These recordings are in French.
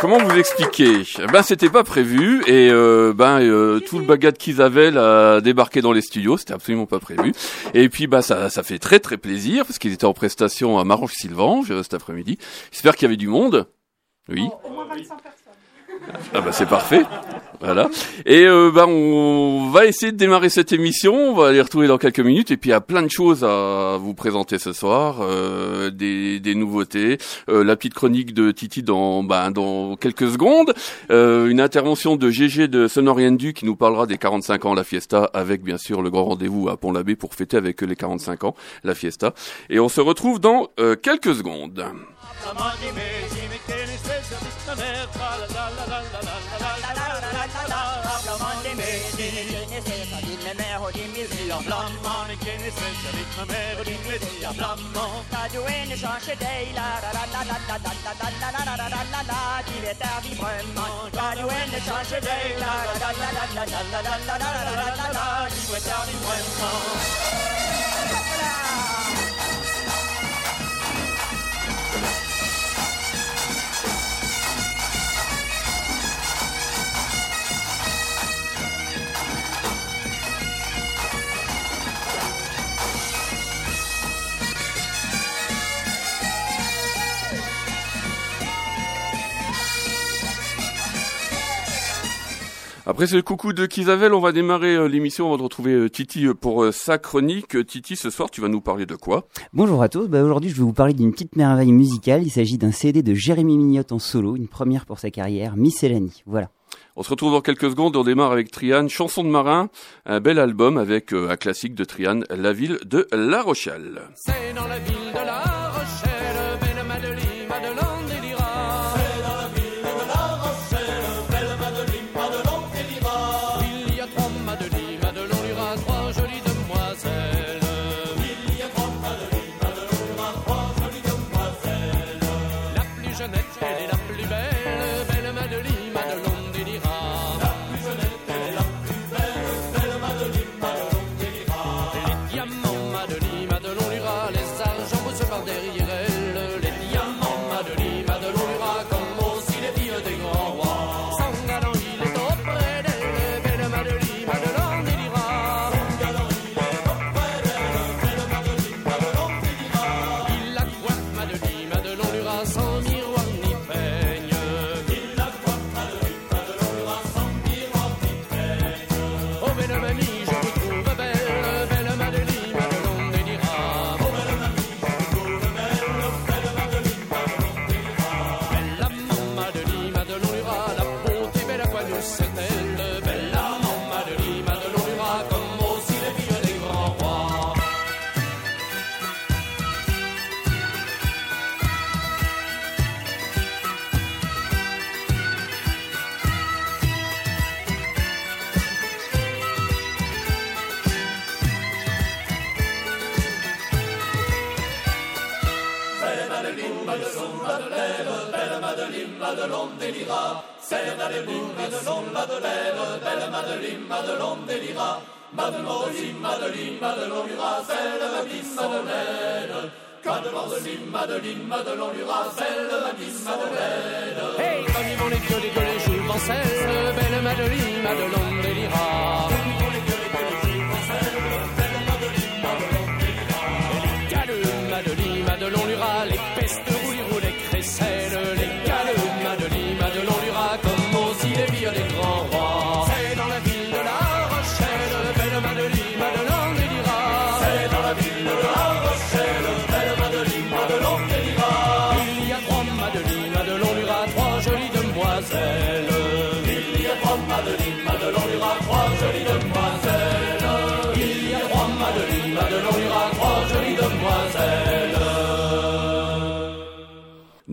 Comment vous expliquer? Ben c'était pas prévu et euh, ben euh, tout le bagage qu'ils avaient a débarqué dans les studios, c'était absolument pas prévu. Et puis bah ça ça fait très très plaisir parce qu'ils étaient en prestation à Marange Sylvange cet après-midi. J'espère qu'il y avait du monde. Oui. Au moins 25 personnes. Ah bah c'est parfait. Voilà. Et euh, bah, on va essayer de démarrer cette émission. On va les retrouver dans quelques minutes. Et puis il y a plein de choses à vous présenter ce soir, euh, des, des nouveautés, euh, la petite chronique de Titi dans bah, dans quelques secondes, euh, une intervention de GG de Sonoriendu qui nous parlera des 45 ans la Fiesta, avec bien sûr le grand rendez-vous à Pont-l'Abbé pour fêter avec eux les 45 ans la Fiesta. Et on se retrouve dans euh, quelques secondes. Radio ne change day la la la la la la la la la la la la la la la tu es ta vie vraiment Radio ne change day la la la la la la la la la la la la la la tu es ta vie vraiment Après ce coucou de Kisavel, on va démarrer euh, l'émission. On va retrouver euh, Titi euh, pour sa chronique. Titi, ce soir, tu vas nous parler de quoi? Bonjour à tous, bah aujourd'hui je vais vous parler d'une petite merveille musicale. Il s'agit d'un CD de Jérémy Mignotte en solo, une première pour sa carrière, Miscellany. Voilà. On se retrouve dans quelques secondes. On démarre avec Triane, Chanson de marin, un bel album avec un classique de Triane, La ville de La Rochelle. C'est dans la ville de La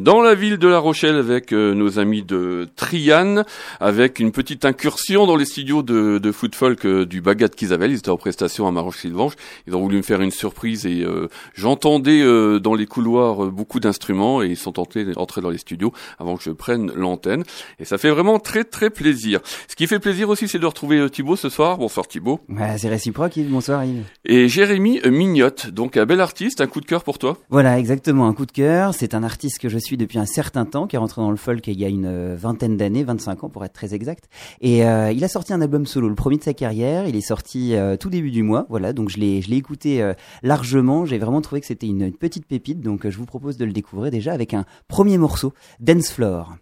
dans la ville de La Rochelle avec euh, nos amis de Trian, avec une petite incursion dans les studios de, de foot folk euh, du Bagat Kisabel. Ils étaient en prestation à Maroche-Sylvange. Ils ont voulu me faire une surprise et euh, j'entendais euh, dans les couloirs euh, beaucoup d'instruments et ils sont tentés d'entrer dans les studios avant que je prenne l'antenne. Et ça fait vraiment très très plaisir. Ce qui fait plaisir aussi, c'est de retrouver euh, Thibaut ce soir. Bonsoir Thibaut. Voilà, c'est réciproque, Yves. Bonsoir, Yves. Et Jérémy Mignotte, donc un bel artiste, un coup de cœur pour toi. Voilà, exactement, un coup de cœur. C'est un artiste que je suis depuis un certain temps, qui est rentré dans le folk il y a une euh, vingtaine d'années, 25 ans pour être très exact. Et euh, il a sorti un album solo, le premier de sa carrière. Il est sorti euh, tout début du mois, voilà. Donc je l'ai, je l'ai écouté largement. J'ai vraiment trouvé que c'était une, une petite pépite. Donc je vous propose de le découvrir déjà avec un premier morceau, Dance Floor.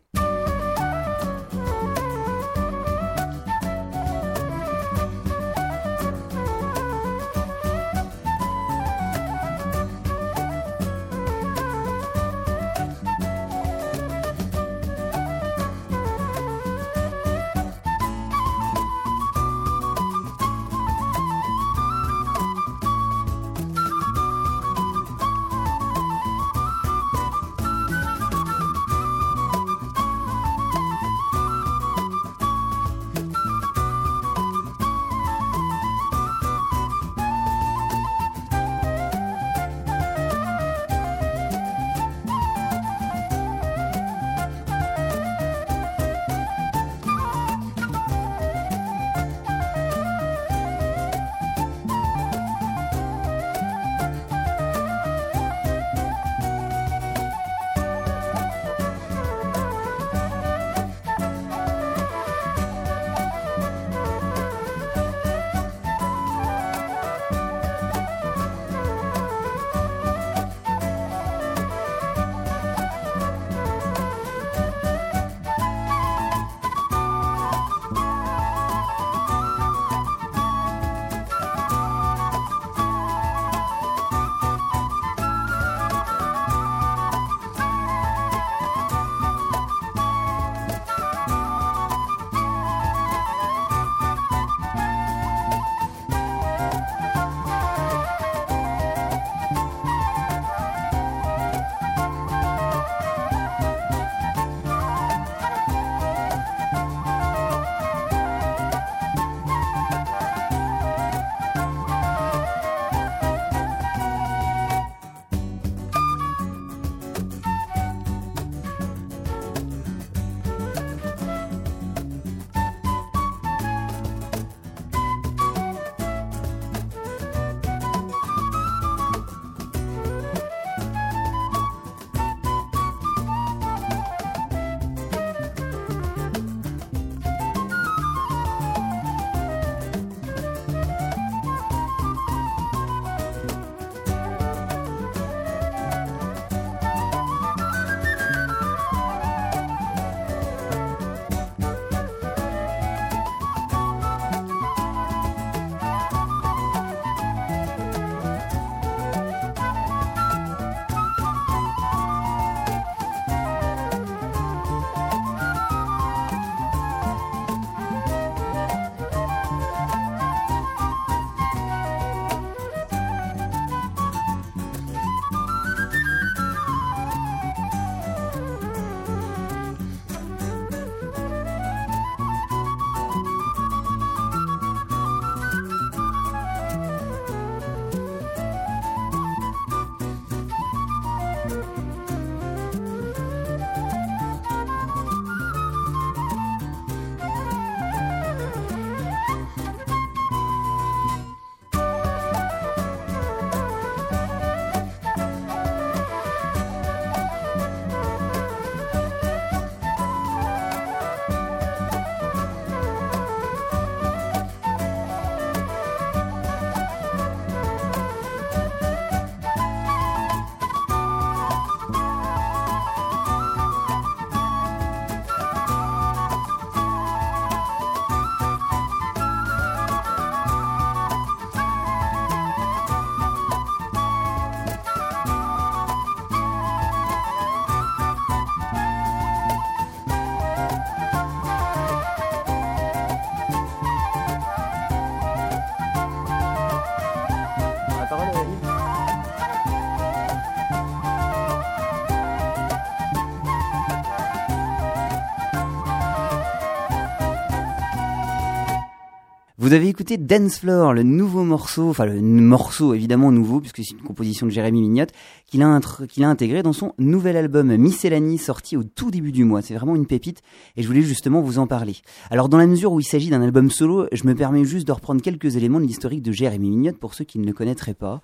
Vous avez écouté Dance Floor, le nouveau morceau, enfin le morceau évidemment nouveau puisque c'est une composition de Jérémy Mignotte qu'il a, a intégré dans son nouvel album Miscellany sorti au tout début du mois. C'est vraiment une pépite et je voulais justement vous en parler. Alors dans la mesure où il s'agit d'un album solo, je me permets juste de reprendre quelques éléments de l'historique de Jérémy Mignotte pour ceux qui ne le connaîtraient pas.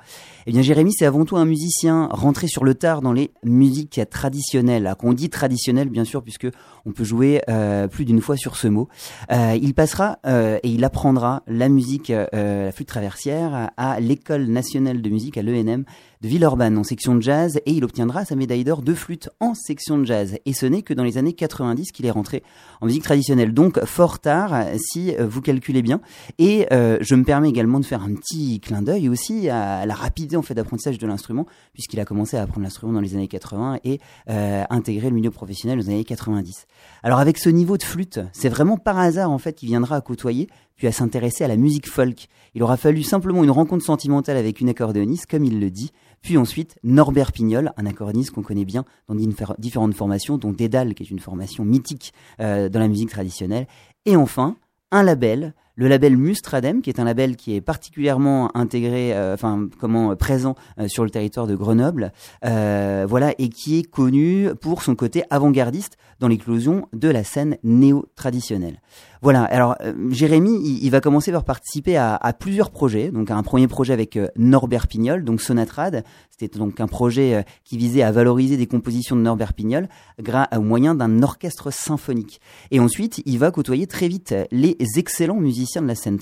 Eh bien Jérémy c'est avant tout un musicien rentré sur le tard dans les musiques traditionnelles. Qu'on dit traditionnelles bien sûr puisque on peut jouer euh, plus d'une fois sur ce mot. Euh, il passera euh, et il apprendra la musique, euh, la flûte traversière à l'école nationale de musique à l'ENM de Villeurbanne en section de jazz et il obtiendra sa médaille d'or de flûte en section de jazz. Et ce n'est que dans les années 90 qu'il est rentré en musique traditionnelle. Donc fort tard si euh, vous calculez bien. Et euh, je me permets également de faire un petit clin d'œil aussi à la rapidité en fait d'apprentissage de l'instrument puisqu'il a commencé à apprendre l'instrument dans les années 80 et euh, intégré le milieu professionnel aux années 90. Alors avec ce niveau de flûte, c'est vraiment par hasard en fait qu'il viendra à côtoyer puis à s'intéresser à la musique folk. Il aura fallu simplement une rencontre sentimentale avec une accordéoniste, comme il le dit, puis ensuite Norbert Pignol, un accordéoniste qu'on connaît bien dans diffé- différentes formations, dont Dédale, qui est une formation mythique euh, dans la musique traditionnelle, et enfin un label, le label Mustradem, qui est un label qui est particulièrement intégré, euh, enfin comment euh, présent euh, sur le territoire de Grenoble, voilà, et qui est connu pour son côté avant-gardiste dans l'éclosion de la scène néo-traditionnelle. Voilà. Alors Jérémy, il, va commencer par participer à, à plusieurs projets. Donc un premier projet avec Norbert Pignol, donc Sonatrad. C'était donc un projet qui visait à valoriser des compositions de Norbert Pignol gra- au moyen d'un orchestre symphonique. Et ensuite, il va côtoyer très vite les excellents musiciens de la scène.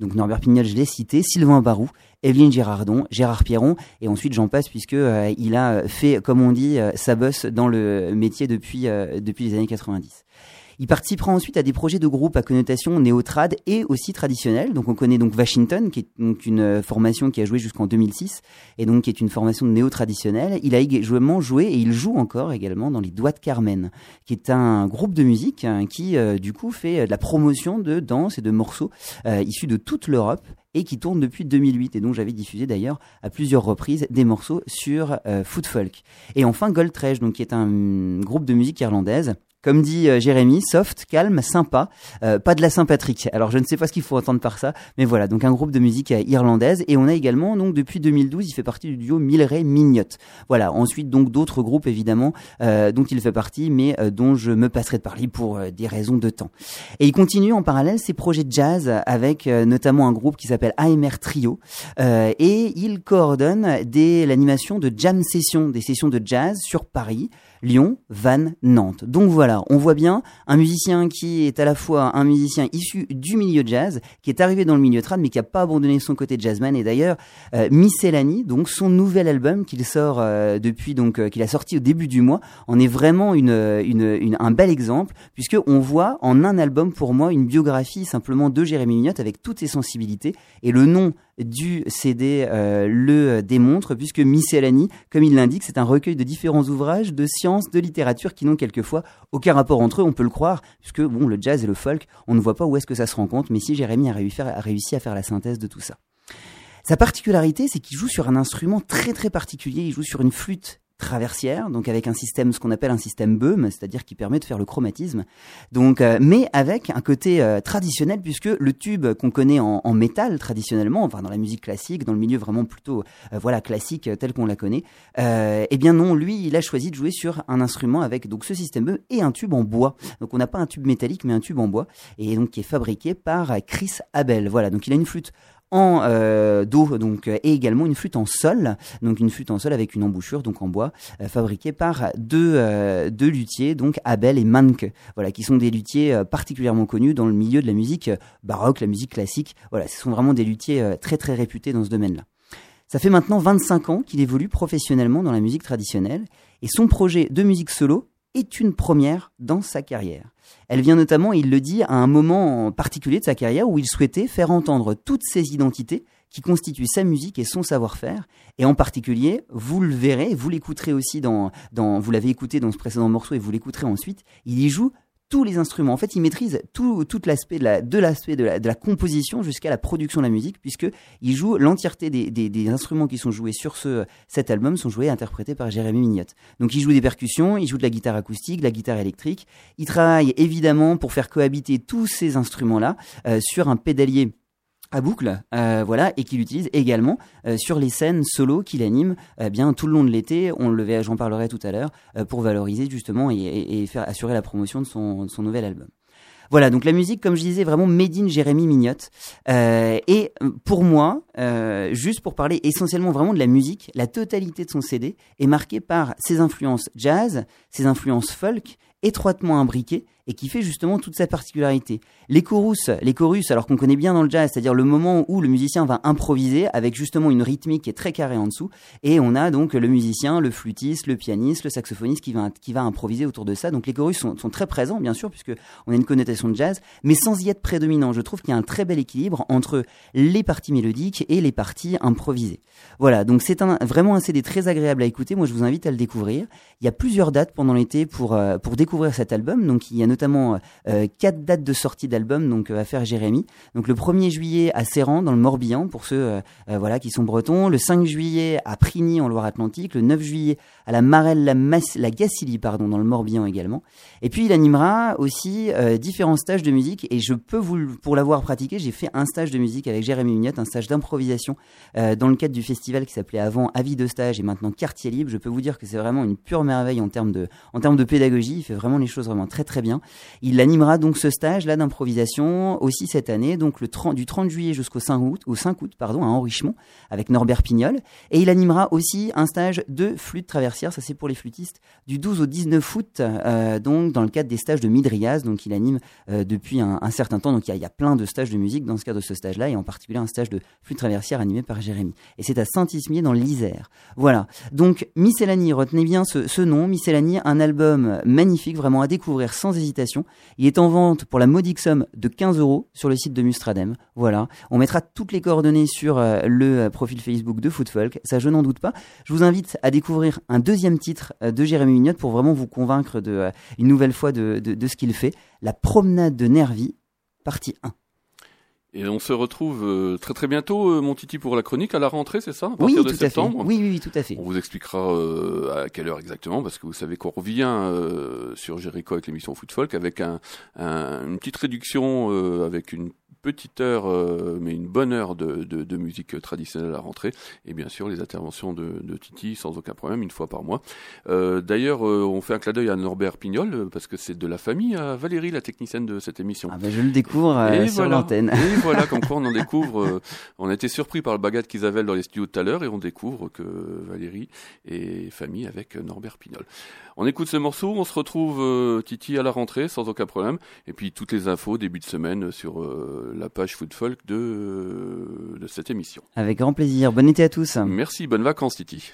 Donc Norbert Pignol, je l'ai cité, Sylvain Barou, Evelyne Girardon, Gérard Pierron, et ensuite j'en passe puisque euh, il a fait, comme on dit, euh, sa bosse dans le métier depuis euh, depuis les années 90. Il participera ensuite à des projets de groupe à connotation néo-trad et aussi traditionnelle. Donc on connaît donc Washington, qui est donc une euh, formation qui a joué jusqu'en 2006 et donc qui est une formation néo-traditionnelle. Il a également joué et il joue encore également dans les Doigts de Carmen, qui est un groupe de musique hein, qui euh, du coup fait euh, de la promotion de danse et de morceaux issus de toute l'Europe et qui tourne depuis 2008 et dont j'avais diffusé d'ailleurs à plusieurs reprises des morceaux sur euh, Folk. Et enfin Goldtrage, donc qui est un hum, groupe de musique irlandaise comme dit euh, Jérémy, soft, calme, sympa, euh, pas de la Saint-Patrick. Alors je ne sais pas ce qu'il faut entendre par ça, mais voilà, donc un groupe de musique euh, irlandaise et on a également donc depuis 2012, il fait partie du duo Milleray Mignotte. Voilà, ensuite donc d'autres groupes évidemment euh, dont il fait partie mais euh, dont je me passerai de parler pour des raisons de temps. Et il continue en parallèle ses projets de jazz avec notamment un groupe qui s'appelle AMR Trio et il coordonne des l'animation de jam sessions, des sessions de jazz sur Paris. Lyon, Vannes, Nantes. Donc voilà, on voit bien un musicien qui est à la fois un musicien issu du milieu jazz, qui est arrivé dans le milieu trad, mais qui n'a pas abandonné son côté jazzman. Et d'ailleurs, euh, Miscellany, donc son nouvel album qu'il sort euh, depuis, donc euh, qu'il a sorti au début du mois, en est vraiment une, une, une- un bel exemple, puisque on voit en un album pour moi une biographie simplement de Jérémy Mignotte avec toutes ses sensibilités et le nom du CD euh, le démontre, puisque Miscellany, comme il l'indique, c'est un recueil de différents ouvrages de sciences, de littérature qui n'ont quelquefois aucun rapport entre eux, on peut le croire, puisque bon, le jazz et le folk, on ne voit pas où est-ce que ça se rencontre, mais si Jérémy a réussi, a réussi à faire la synthèse de tout ça. Sa particularité, c'est qu'il joue sur un instrument très très particulier, il joue sur une flûte traversière, donc avec un système, ce qu'on appelle un système Böhm, c'est-à-dire qui permet de faire le chromatisme. Donc, euh, mais avec un côté euh, traditionnel, puisque le tube qu'on connaît en, en métal traditionnellement, enfin dans la musique classique, dans le milieu vraiment plutôt euh, voilà classique euh, tel qu'on la connaît, euh, eh bien non, lui, il a choisi de jouer sur un instrument avec donc ce système Böhm et un tube en bois. Donc on n'a pas un tube métallique, mais un tube en bois, et donc qui est fabriqué par Chris Abel. Voilà, donc il a une flûte en euh, do donc euh, et également une flûte en sol. Donc une flûte en sol avec une embouchure donc en bois euh, fabriquée par deux euh, deux luthiers donc Abel et Manke voilà qui sont des luthiers euh, particulièrement connus dans le milieu de la musique euh, baroque la musique classique. Voilà ce sont vraiment des luthiers très très réputés dans ce domaine-là. Ça fait maintenant 25 ans qu'il évolue professionnellement dans la musique traditionnelle. Et son projet de musique solo est une première dans sa carrière. Elle vient notamment, il le dit, à un moment particulier de sa carrière où il souhaitait faire entendre toutes ses identités qui constituent sa musique et son savoir-faire. Et en particulier, vous le verrez, vous l'écouterez aussi dans, dans vous l'avez écouté dans ce précédent morceau et vous l'écouterez ensuite, il y joue tous les instruments. En fait, il maîtrise tout, tout l'aspect de la, l'aspect de la, composition jusqu'à la production de la musique, puisque il joue l'entièreté des instruments qui sont joués sur ce, cet album sont joués et interprétés par Jérémy Mignotte. Donc, il joue des percussions, il joue de la guitare acoustique, de la guitare électrique. Il travaille évidemment pour faire cohabiter tous ces instruments-là euh, sur un pédalier à boucle, euh, voilà, et qu'il utilise également euh, sur les scènes solo qu'il anime euh, bien tout le long de l'été. On le j'en parlerai tout à l'heure, euh, pour valoriser justement et, et- et faire assurer la promotion de son, de son nouvel album. Voilà, donc la musique, comme je disais, vraiment made in Jérémy Mignotte. Euh, et euh, pour moi, euh, juste pour parler essentiellement vraiment de la musique, la totalité de son CD est marquée par ses influences jazz, ses influences folk, étroitement imbriquées et qui fait justement toute sa particularité. Les chorus, les chorus, alors qu'on connaît bien dans le jazz, c'est-à-dire le moment où le musicien va improviser avec justement une rythmique qui est très carrée en dessous, et on a donc le musicien, le flûtiste, le pianiste, le saxophoniste qui va, qui va improviser autour de ça. Donc les chorus sont, sont très présents, bien sûr, puisque on a une connotation de jazz, mais sans y être prédominant. Je trouve qu'il y a un très bel équilibre entre les parties mélodiques et les parties improvisées. Voilà, donc c'est un, vraiment un CD très agréable à écouter. Moi, je vous invite à le découvrir. Il y a plusieurs dates pendant l'été pour, euh, pour découvrir cet album. Donc il y a notamment euh, quatre dates de sortie d'album donc euh, à faire Jérémy. Donc le 1er juillet à Serran dans le Morbihan pour ceux euh, euh, voilà qui sont bretons, le 5 juillet à Prigny en Loire-Atlantique, le 9 juillet à la Marelle la, Mas- la pardon dans le Morbihan également. Et puis il animera aussi euh, différents stages de musique et je peux vous pour l'avoir pratiqué, j'ai fait un stage de musique avec Jérémy Mignot, un stage d'improvisation euh, dans le cadre du festival qui s'appelait avant Avis de stage et maintenant Quartier Libre. Je peux vous dire que c'est vraiment une pure merveille en termes de en termes de pédagogie, il fait vraiment les choses vraiment très très bien. Il animera donc ce stage là d'improvisation aussi cette année, donc le 30, du 30 juillet jusqu'au 5 août, au 5 août pardon, à Enrichemont avec Norbert Pignol. Et il animera aussi un stage de flûte traversière, ça c'est pour les flûtistes, du 12 au 19 août, euh, donc dans le cadre des stages de Midriaz. Donc il anime euh, depuis un, certain temps. Donc il y, a, plein de stages de musique dans ce cadre de ce stage-là, et en particulier un stage de flûte traversière animé par Jérémy. Et c'est à Saint-Ismier dans l'Isère. Voilà. Donc Miscellany, retenez bien ce, ce nom, Miscellany, un album magnifique, vraiment à découvrir sans Il est en vente pour la modique somme de 15 euros sur le site de Mustradem. Voilà. On mettra toutes les coordonnées sur euh, le euh, profil Facebook de Footfolk. Ça, je n'en doute pas. Je vous invite à découvrir un deuxième titre euh, de Jérémy Mignot pour vraiment vous convaincre de, une nouvelle fois de, de, de ce qu'il fait. La promenade de Nervi, partie 1. Et on se retrouve euh, très très bientôt, euh, mon Titi, pour la chronique à la rentrée, c'est ça? À Oui, partir tout de à fait. septembre? Oui, oui, oui, tout à fait. On vous expliquera euh, à quelle heure exactement, parce que vous savez qu'on revient euh, sur Jericho avec l'émission Foot Folk avec un, un- une petite réduction, euh, avec une petite heure, euh, mais une bonne heure de, de, de musique traditionnelle à la rentrée, et bien sûr les interventions de, de Titi sans aucun problème, une fois par mois. Euh, D'ailleurs, euh, on fait un clin d'œil à Norbert Pignol, euh, parce que c'est de la famille à Valérie, la technicienne de cette émission. Ah ben, je le découvre euh, Et sur voilà. l'antenne. Et voilà, comme quoi on en découvre. euh, on a été surpris par le bagage qu'ils avaient dans les studios tout à l'heure et on découvre que Valérie est famille avec Norbert Pignol. On écoute ce morceau, on se retrouve Titi à la rentrée sans aucun problème. Et puis toutes les infos début de semaine sur euh, la page Food Folk de, euh, de cette émission. Avec grand plaisir. Bon été à tous. Merci, bonnes vacances Titi.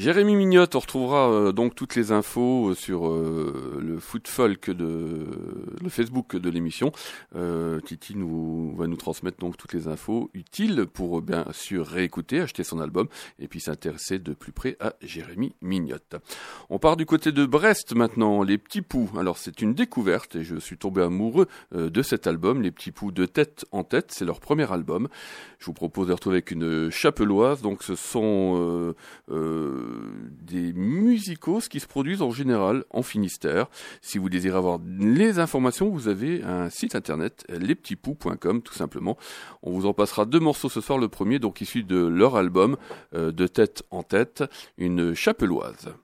Jérémy Mignotte, on retrouvera euh, donc toutes les infos euh, sur euh, le foot folk de le Facebook de l'émission. Titi nous va nous transmettre donc toutes les infos utiles pour bien sûr réécouter, acheter son album et puis s'intéresser de plus près à Jérémy Mignotte. On part du côté de Brest maintenant, les petits poux. Alors c'est une découverte et je suis tombé amoureux de cet album, les petits poux de tête en tête. C'est leur premier album. Je vous propose de retrouver avec une chapeloise. Donc ce sont des musicos qui se produisent en général en Finistère. Si vous désirez avoir les informations, vous avez un site internet, lespetitspoux.com tout simplement. On vous en passera deux morceaux ce soir. Le premier, donc issu de leur album euh, de tête en tête, une chapeloise.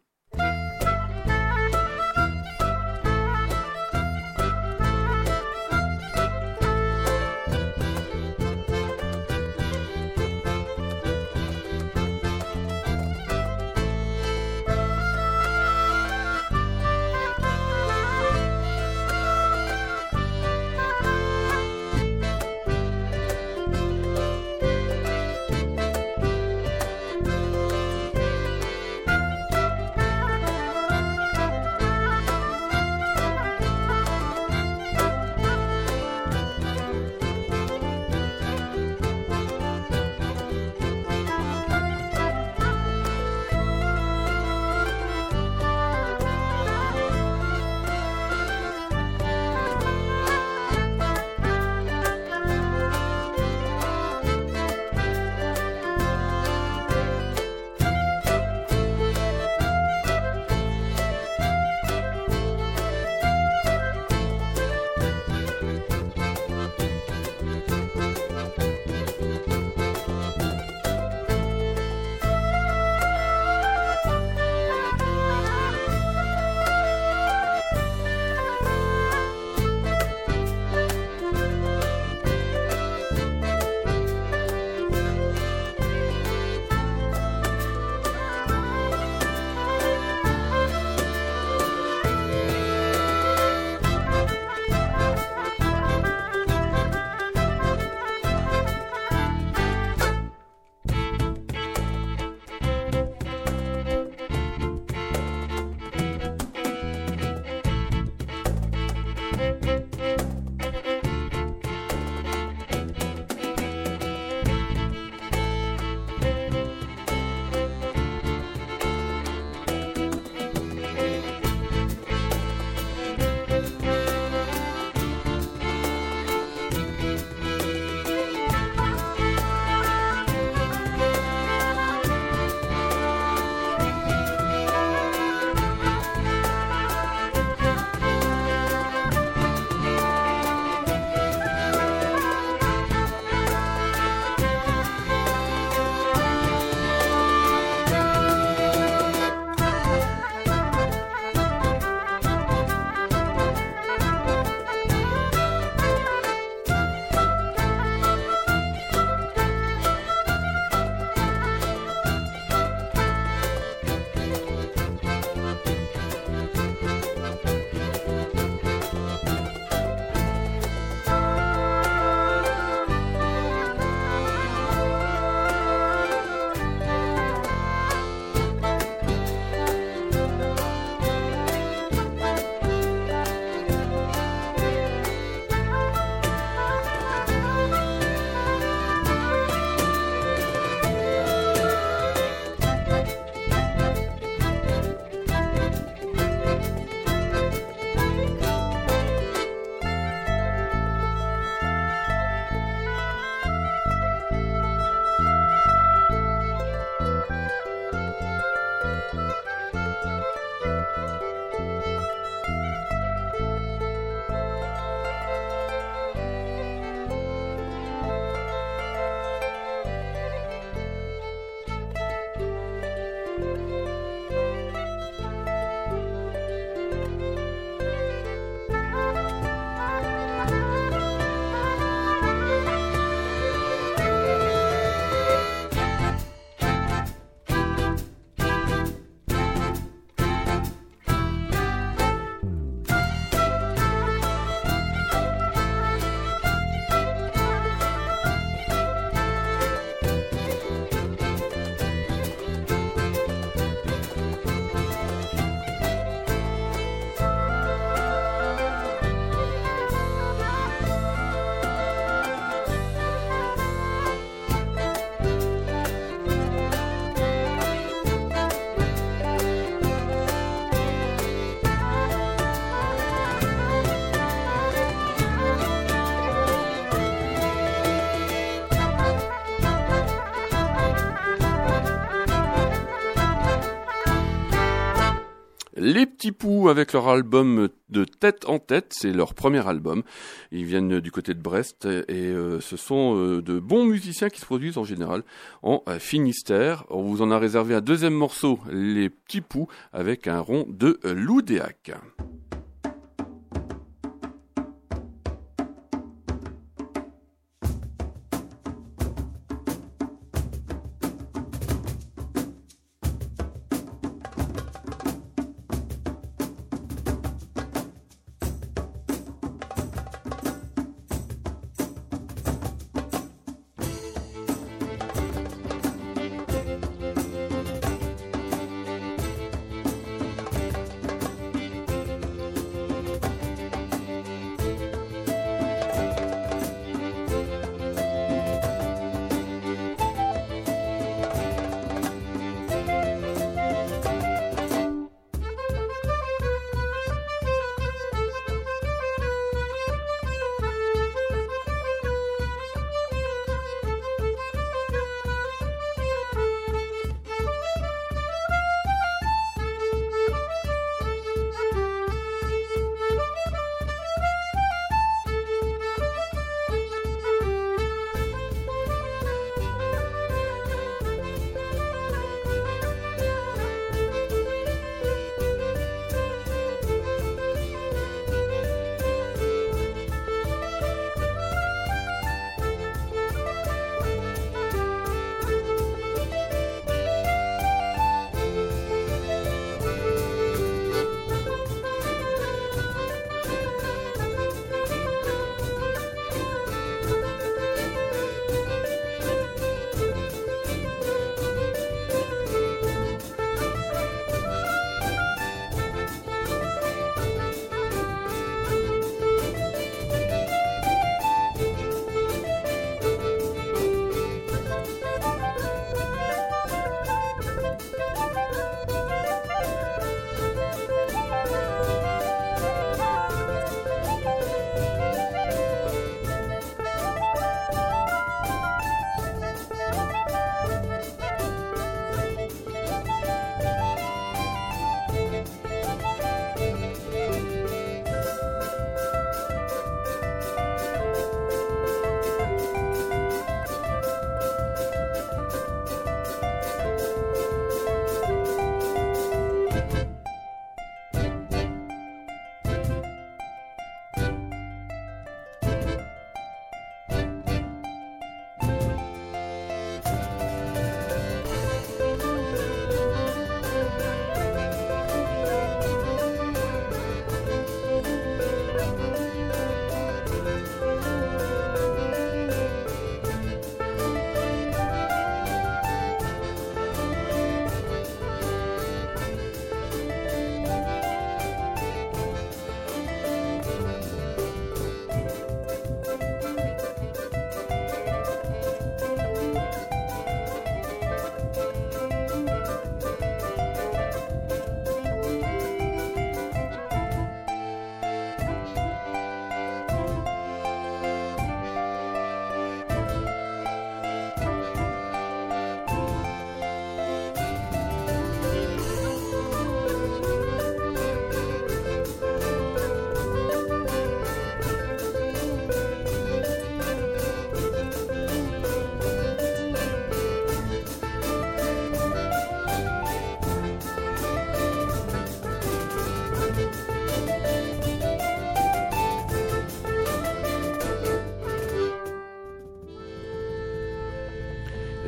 Poux avec leur album de tête en tête, c'est leur premier album. Ils viennent du côté de Brest et euh, ce sont euh, de bons musiciens qui se produisent en général en euh, Finistère. On vous en a réservé un deuxième morceau, Les Petits Poux, avec un rond de Loudéac.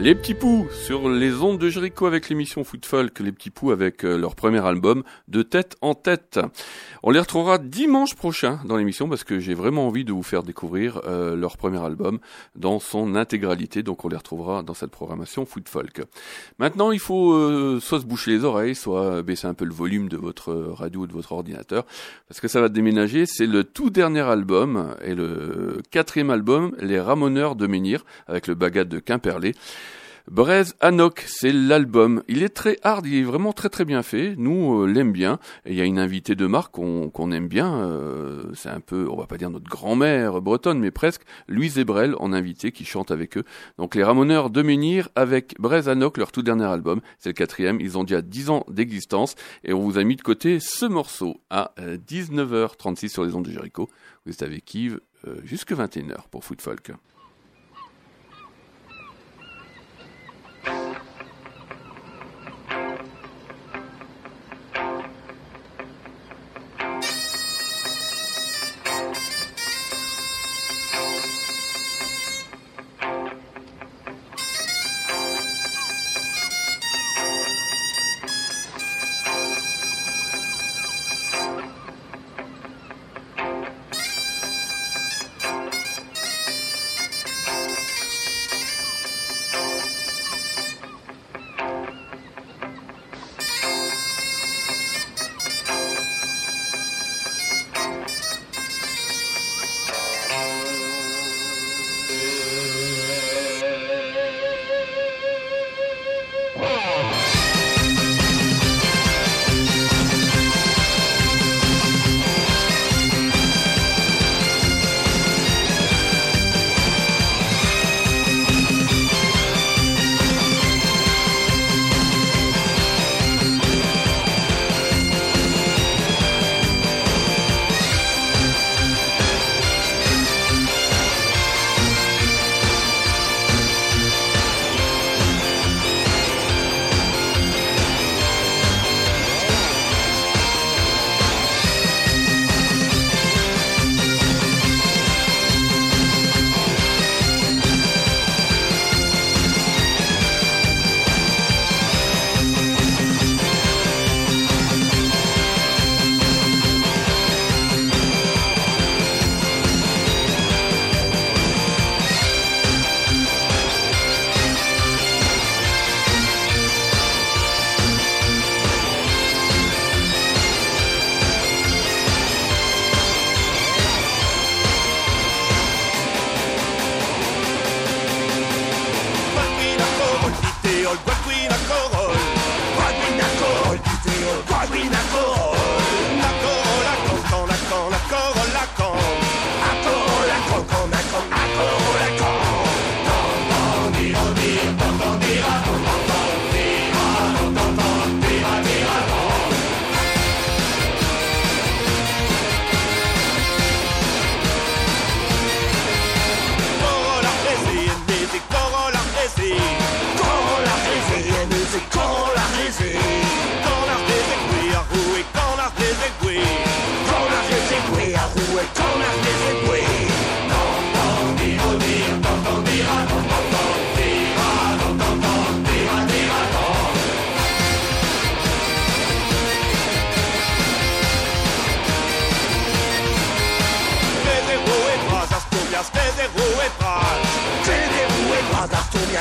Les Petits Poux sur les ondes de Jericho avec l'émission Foot Folk, les Petits Poux avec euh, leur premier album de tête en tête. On les retrouvera dimanche prochain dans l'émission parce que j'ai vraiment envie de vous faire découvrir euh, leur premier album dans son intégralité. Donc on les retrouvera dans cette programmation Foot Folk. Maintenant, il faut euh, soit se boucher les oreilles, soit baisser un peu le volume de votre radio ou de votre ordinateur parce que ça va déménager. C'est le tout dernier album et le quatrième album, Les Ramoneurs de Menhir avec le bagat de Quimperlé. Braise Anok, c'est l'album. Il est très hard, il est vraiment très très bien fait. Nous, euh, l'aime bien. Il y a une invitée de marque qu'on aime bien. euh, c'est un peu, on va pas dire notre grand-mère bretonne, mais presque. Louise Ebrel en invité qui chante avec eux. Donc les Ramoneurs de Menhir avec Braise Anok, leur tout dernier album. C'est le quatrième. Ils ont déjà 10 ans d'existence. Et on vous a mis de côté ce morceau à euh, 19h36 sur les ondes de Jericho. Vous êtes avec Yves euh, jusque 21h pour Foot Folk.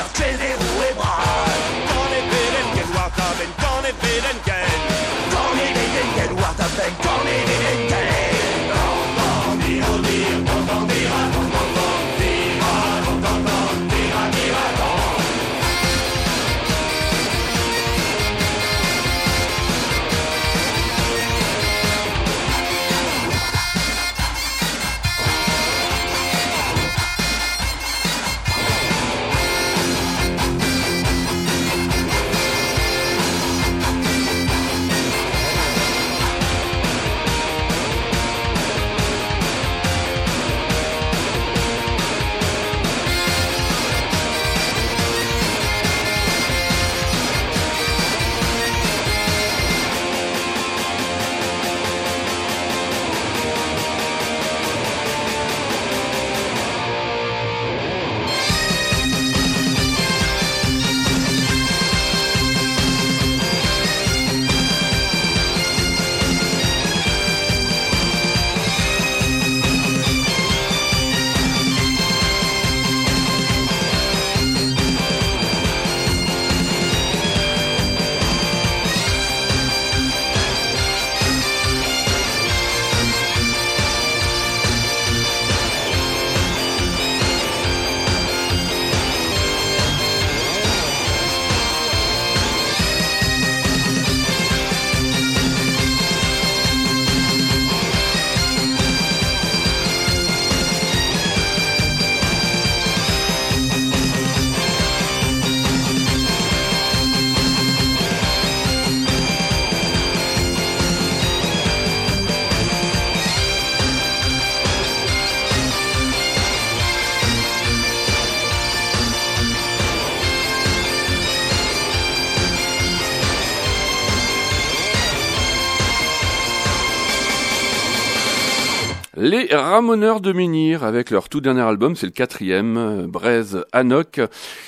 Asturias, chez des roues et bras. Quand les Belengen, Wartaben, quand les Belengen. Quand les Belengen, Wartaben, quand les Les Ramoneurs de Menhir, avec leur tout dernier album, c'est le quatrième, Braise Anok.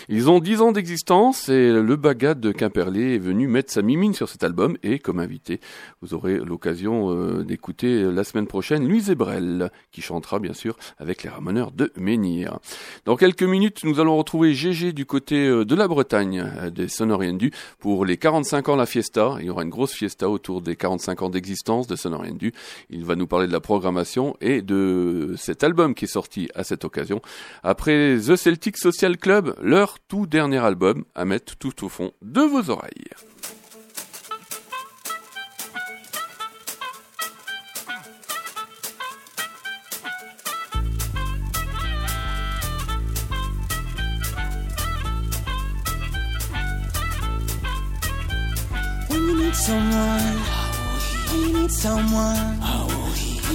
Ils ont dix ans d'existence et le Bagat de Quimperlé est venu mettre sa mimine sur cet album et comme invité, vous aurez l'occasion euh, d'écouter la semaine prochaine Louise Ebrel, qui chantera bien sûr avec les Ramoneurs de Menhir. Dans quelques minutes, nous allons retrouver GG du côté euh, de la Bretagne, euh, des Sonoriendu, pour les 45 ans la fiesta. Il y aura une grosse fiesta autour des 45 ans d'existence de Sonoriendu. Il va nous parler de la programmation et de cet album qui est sorti à cette occasion. Après The Celtic Social Club, leur tout dernier album à mettre tout au fond de vos oreilles.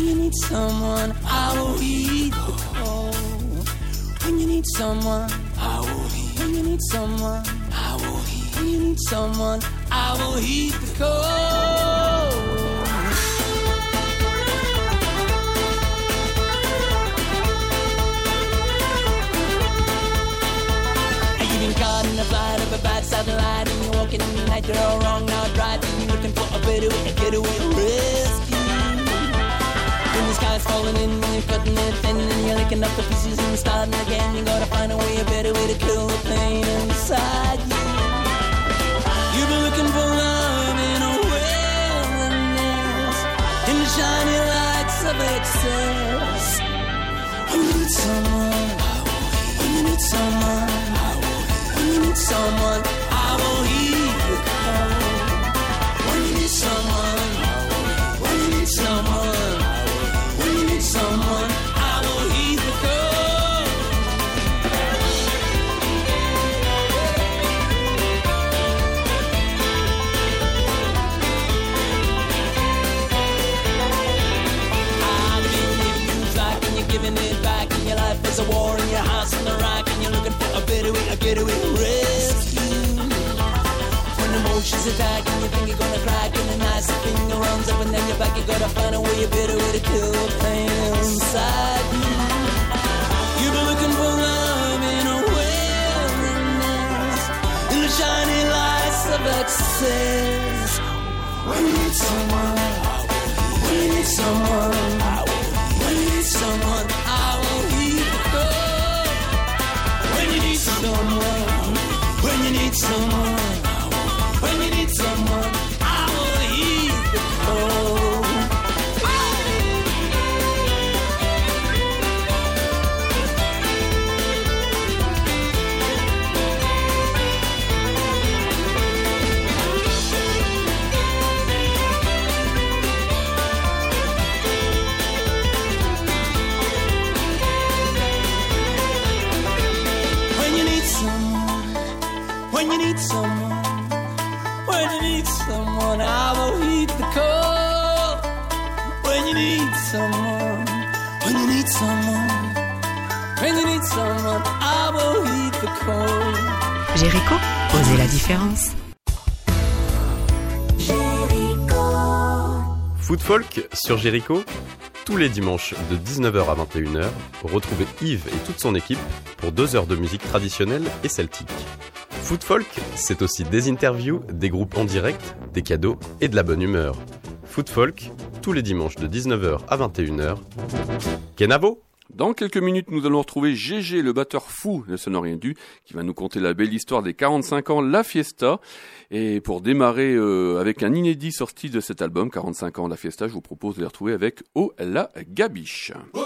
When you need someone, I will heed the call. When you need someone, when you need someone, when you need someone, I will heed the call. Caught in the flight of a bad satellite And you're walking in the night, you're all wrong, not right And you're looking for a better way to get away the sky's falling in and you're cutting it thin And you're licking up the pieces and starting again. You gotta find a way, a better way to kill the pain inside you. You've been looking for love in a wilderness In the shiny lights of excess. When you need someone when you need someone, when you need someone, better to rescue. When the emotions attack and you think you're gonna crack and the nice finger runs up and then you're back, you gotta find a way, a better way to kill the pain inside you. You've been looking for love in a wilderness in the shiny lights of excess. You need someone, sur Jericho, tous les dimanches de 19h à 21h, retrouvez Yves et toute son équipe pour deux heures de musique traditionnelle et celtique. Food Folk, c'est aussi des interviews, des groupes en direct, des cadeaux et de la bonne humeur. Food Folk, tous les dimanches de 19h à 21h. Kenavo Dans quelques minutes, nous allons retrouver GG, le batteur fou de Sonoriendu, qui va nous conter la belle histoire des 45 ans La Fiesta. Et pour démarrer euh, avec un inédit sorti de cet album, 45 ans La Fiesta, je vous propose de les retrouver avec Oh la Gabiche. Au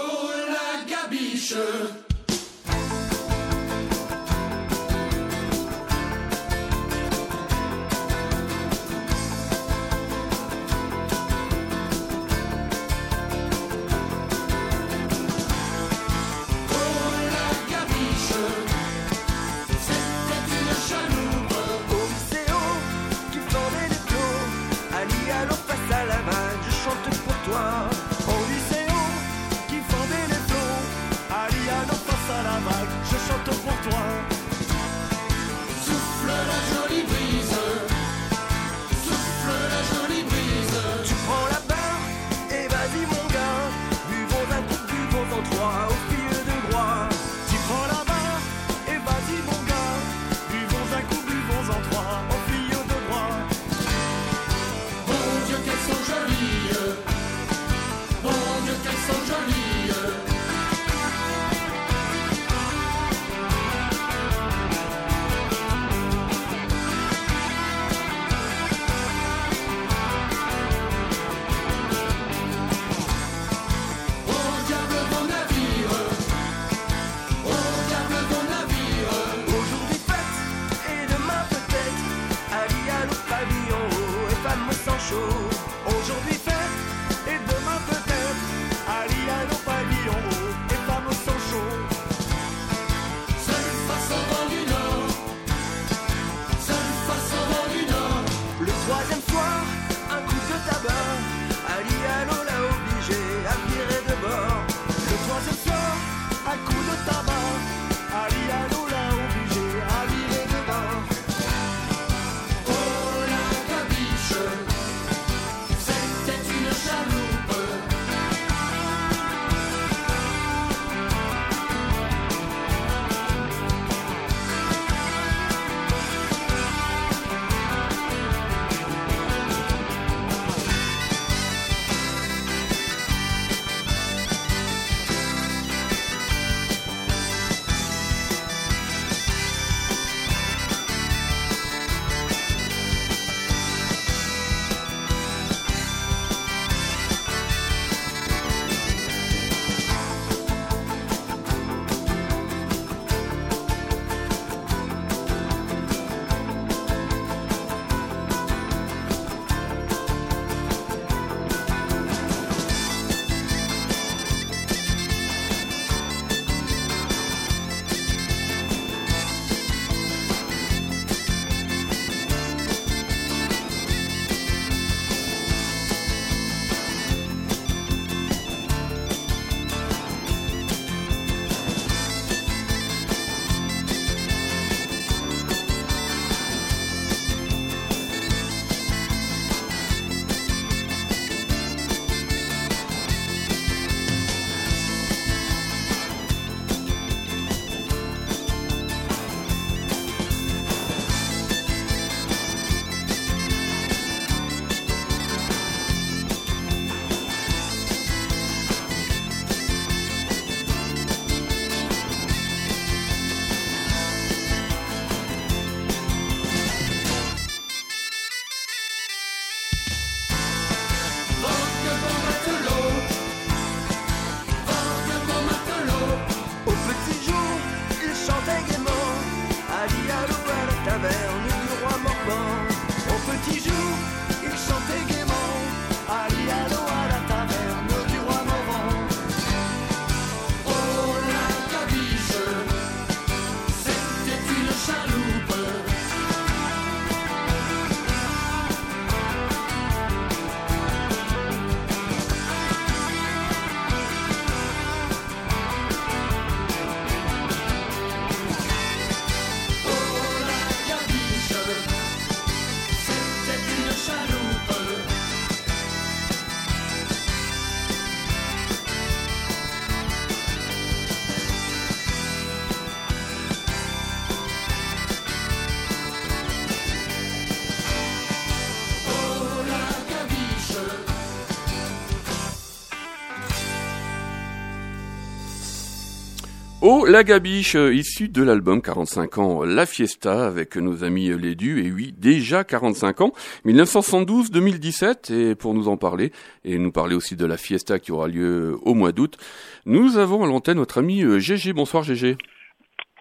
Oh, la gabiche, euh, issue de l'album 45 ans La Fiesta avec nos amis euh, les Dus, et oui, déjà 45 ans, 1972-2017, et pour nous en parler, et nous parler aussi de la Fiesta qui aura lieu au mois d'août, nous avons à l'antenne notre ami euh, GG. Bonsoir GG.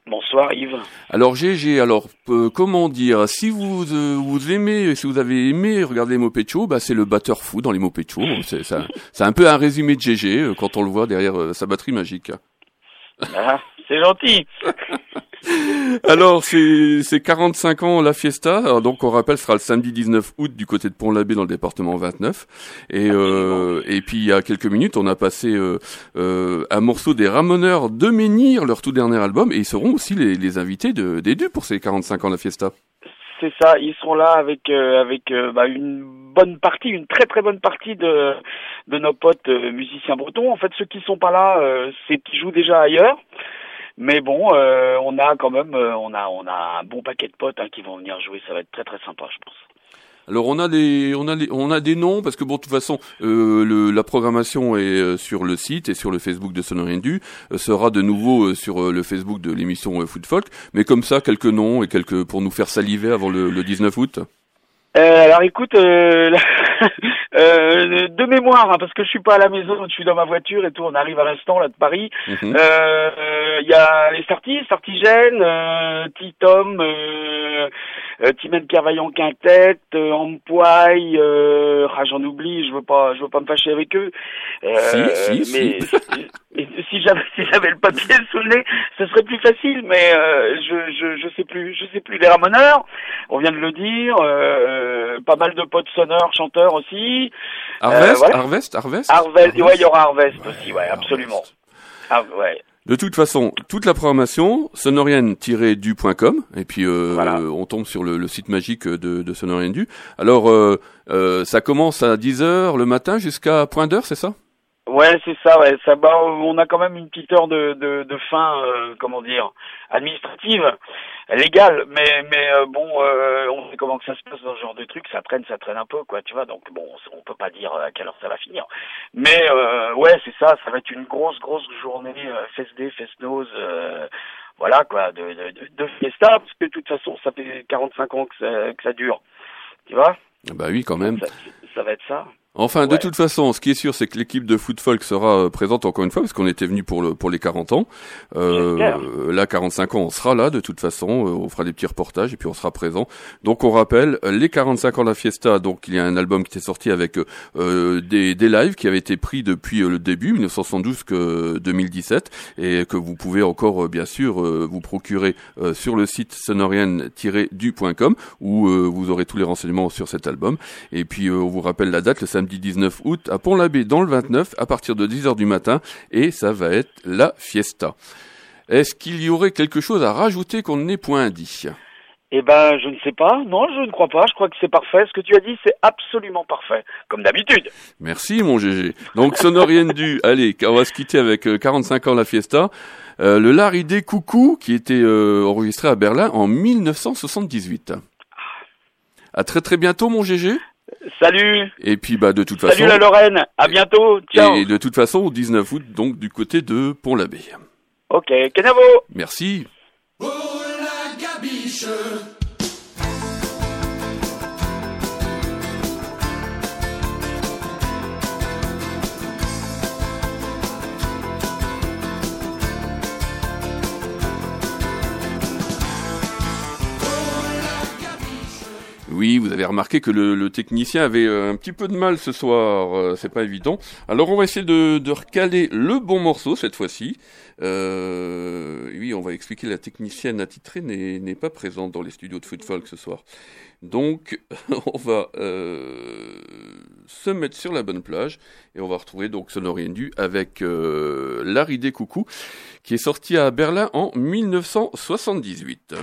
Bonsoir Yves. Alors GG, alors euh, comment dire, si vous euh, vous aimez, si vous avez aimé regarder les Mopecho, bah c'est le batteur fou dans les Mopecho. C'est ça- c'est un peu un résumé de GG euh, quand on le voit derrière euh, sa batterie magique. Ah, c'est gentil. Alors, c'est c'est 45 ans la fiesta. Alors, donc, on rappelle, ce sera le samedi 19 août du côté de Pont-l'Abbé dans le département 29. Et euh, et puis il y a quelques minutes, on a passé euh, euh, un morceau des Ramoneurs de Menhir, leur tout dernier album, et ils seront aussi les, les invités de des deux pour ces 45 ans la fiesta. C'est ça, ils seront là avec euh, euh, bah, une bonne partie, une très très bonne partie de nos potes euh, musiciens bretons. En fait, ceux qui sont pas là, c'est qui jouent déjà ailleurs. Mais bon, on a quand même, on a on a un bon paquet de potes hein, qui vont venir jouer. Ça va être très très sympa, je pense. Alors on a des on a des, on a des noms parce que bon de toute façon euh, le, la programmation est euh, sur le site et sur le Facebook de Sonorindu euh, sera de nouveau euh, sur euh, le Facebook de l'émission Food Folk mais comme ça quelques noms et quelques pour nous faire saliver avant le, le 19 août. Euh, alors écoute, euh, euh, de mémoire, hein, parce que je suis pas à la maison, je suis dans ma voiture et tout, on arrive à l'instant là de Paris. Mhm. Euh, Il y a les Sartis, Sartigène, euh, Titom, euh, Timène Carvaillant Quintet, euh, Ampoy, euh, ah, j'en oublie, je veux pas, je veux pas me fâcher avec eux. Euh, Si, si, mais mais si j'avais si j'avais le papier sous le nez, ce serait plus facile. Mais euh, je je je sais plus, je sais plus. Les Ramoneurs, on vient de le dire. Euh, pas mal de potes sonneurs, chanteurs aussi. Harvest. Harvest, Harvest? Harvest, ouais, il y aura Harvest aussi, ouais, absolument. Ah, ouais. De toute façon, toute la programmation, sonorienne-du.com, et puis euh, Voilà. on tombe sur le, le site magique de, de Sonorienne du. Alors, euh, euh, ça commence à 10h le matin jusqu'à point d'heure, c'est ça? Ouais, c'est ça, ouais. Ça, bah, on a quand même une petite heure de, de, de fin, euh, comment dire, administrative, légale, mais, mais euh, bon, euh, on sait comment que ça se passe dans ce genre de truc, ça traîne, ça traîne un peu, quoi, tu vois. Donc bon, on peut pas dire à quelle heure ça va finir, mais euh, ouais, c'est ça, ça va être une grosse, grosse journée euh, FSD, Festnose, euh, voilà, quoi, de, de, fiesta, parce que de toute façon, ça fait 45 ans que ça, que ça dure, tu vois. Ah Bah oui, quand même. Ça, ça va être ça. Enfin, de toute façon, ce qui est sûr, c'est que l'équipe de Foot Folk sera euh, présente encore une fois, parce qu'on était venu pour le pour les 40 ans. Euh, là, 45 ans, on sera là de toute façon. euh, on fera des petits reportages et puis on sera présent. Donc, on rappelle les 45 ans de la Fiesta. Donc, il y a un album qui était sorti avec euh, euh, des des lives qui avaient été pris depuis le début, 1972 que 2017, et que vous pouvez encore bien sûr vous procurer sur le site sonorienne-du.com où vous aurez tous les renseignements sur cet album. Et puis on vous rappelle la date, le samedi 19 août à Pont-l'Abbé dans le 29 à partir de 10h du matin et ça va être la fiesta. Est-ce qu'il y aurait quelque chose à rajouter qu'on n'ait point dit? Eh ben, je ne sais pas. Non, je ne crois pas. Je crois que c'est parfait. Ce que tu as dit, c'est absolument parfait, comme d'habitude. Merci mon GG. Donc Sonorienne du, allez, on va se quitter avec euh, 45 ans la fiesta. Euh, le Laridé Coucou qui était euh, enregistré à Berlin en 1978. À très très bientôt mon GG. Salut. Et puis bah de toute Salut façon la Lorraine. À bientôt. Ciao. et de toute façon au 19 août donc du côté de Pont-l'Abbé. Ok. Kenavo. Merci. Oui, vous avez remarqué que le, technicien avait euh, un petit peu de mal ce soir, euh, c'est pas évident. Alors on va essayer de, recaler le bon morceau cette fois-ci. Euh, oui, on va expliquer la technicienne attitrée n'est pas présente dans les studios de Foot Folk ce soir. Donc on va se mettre sur la bonne plage et on va retrouver donc Sonorien Du avec euh, Larry Coucou qui est sorti à Berlin en 1978.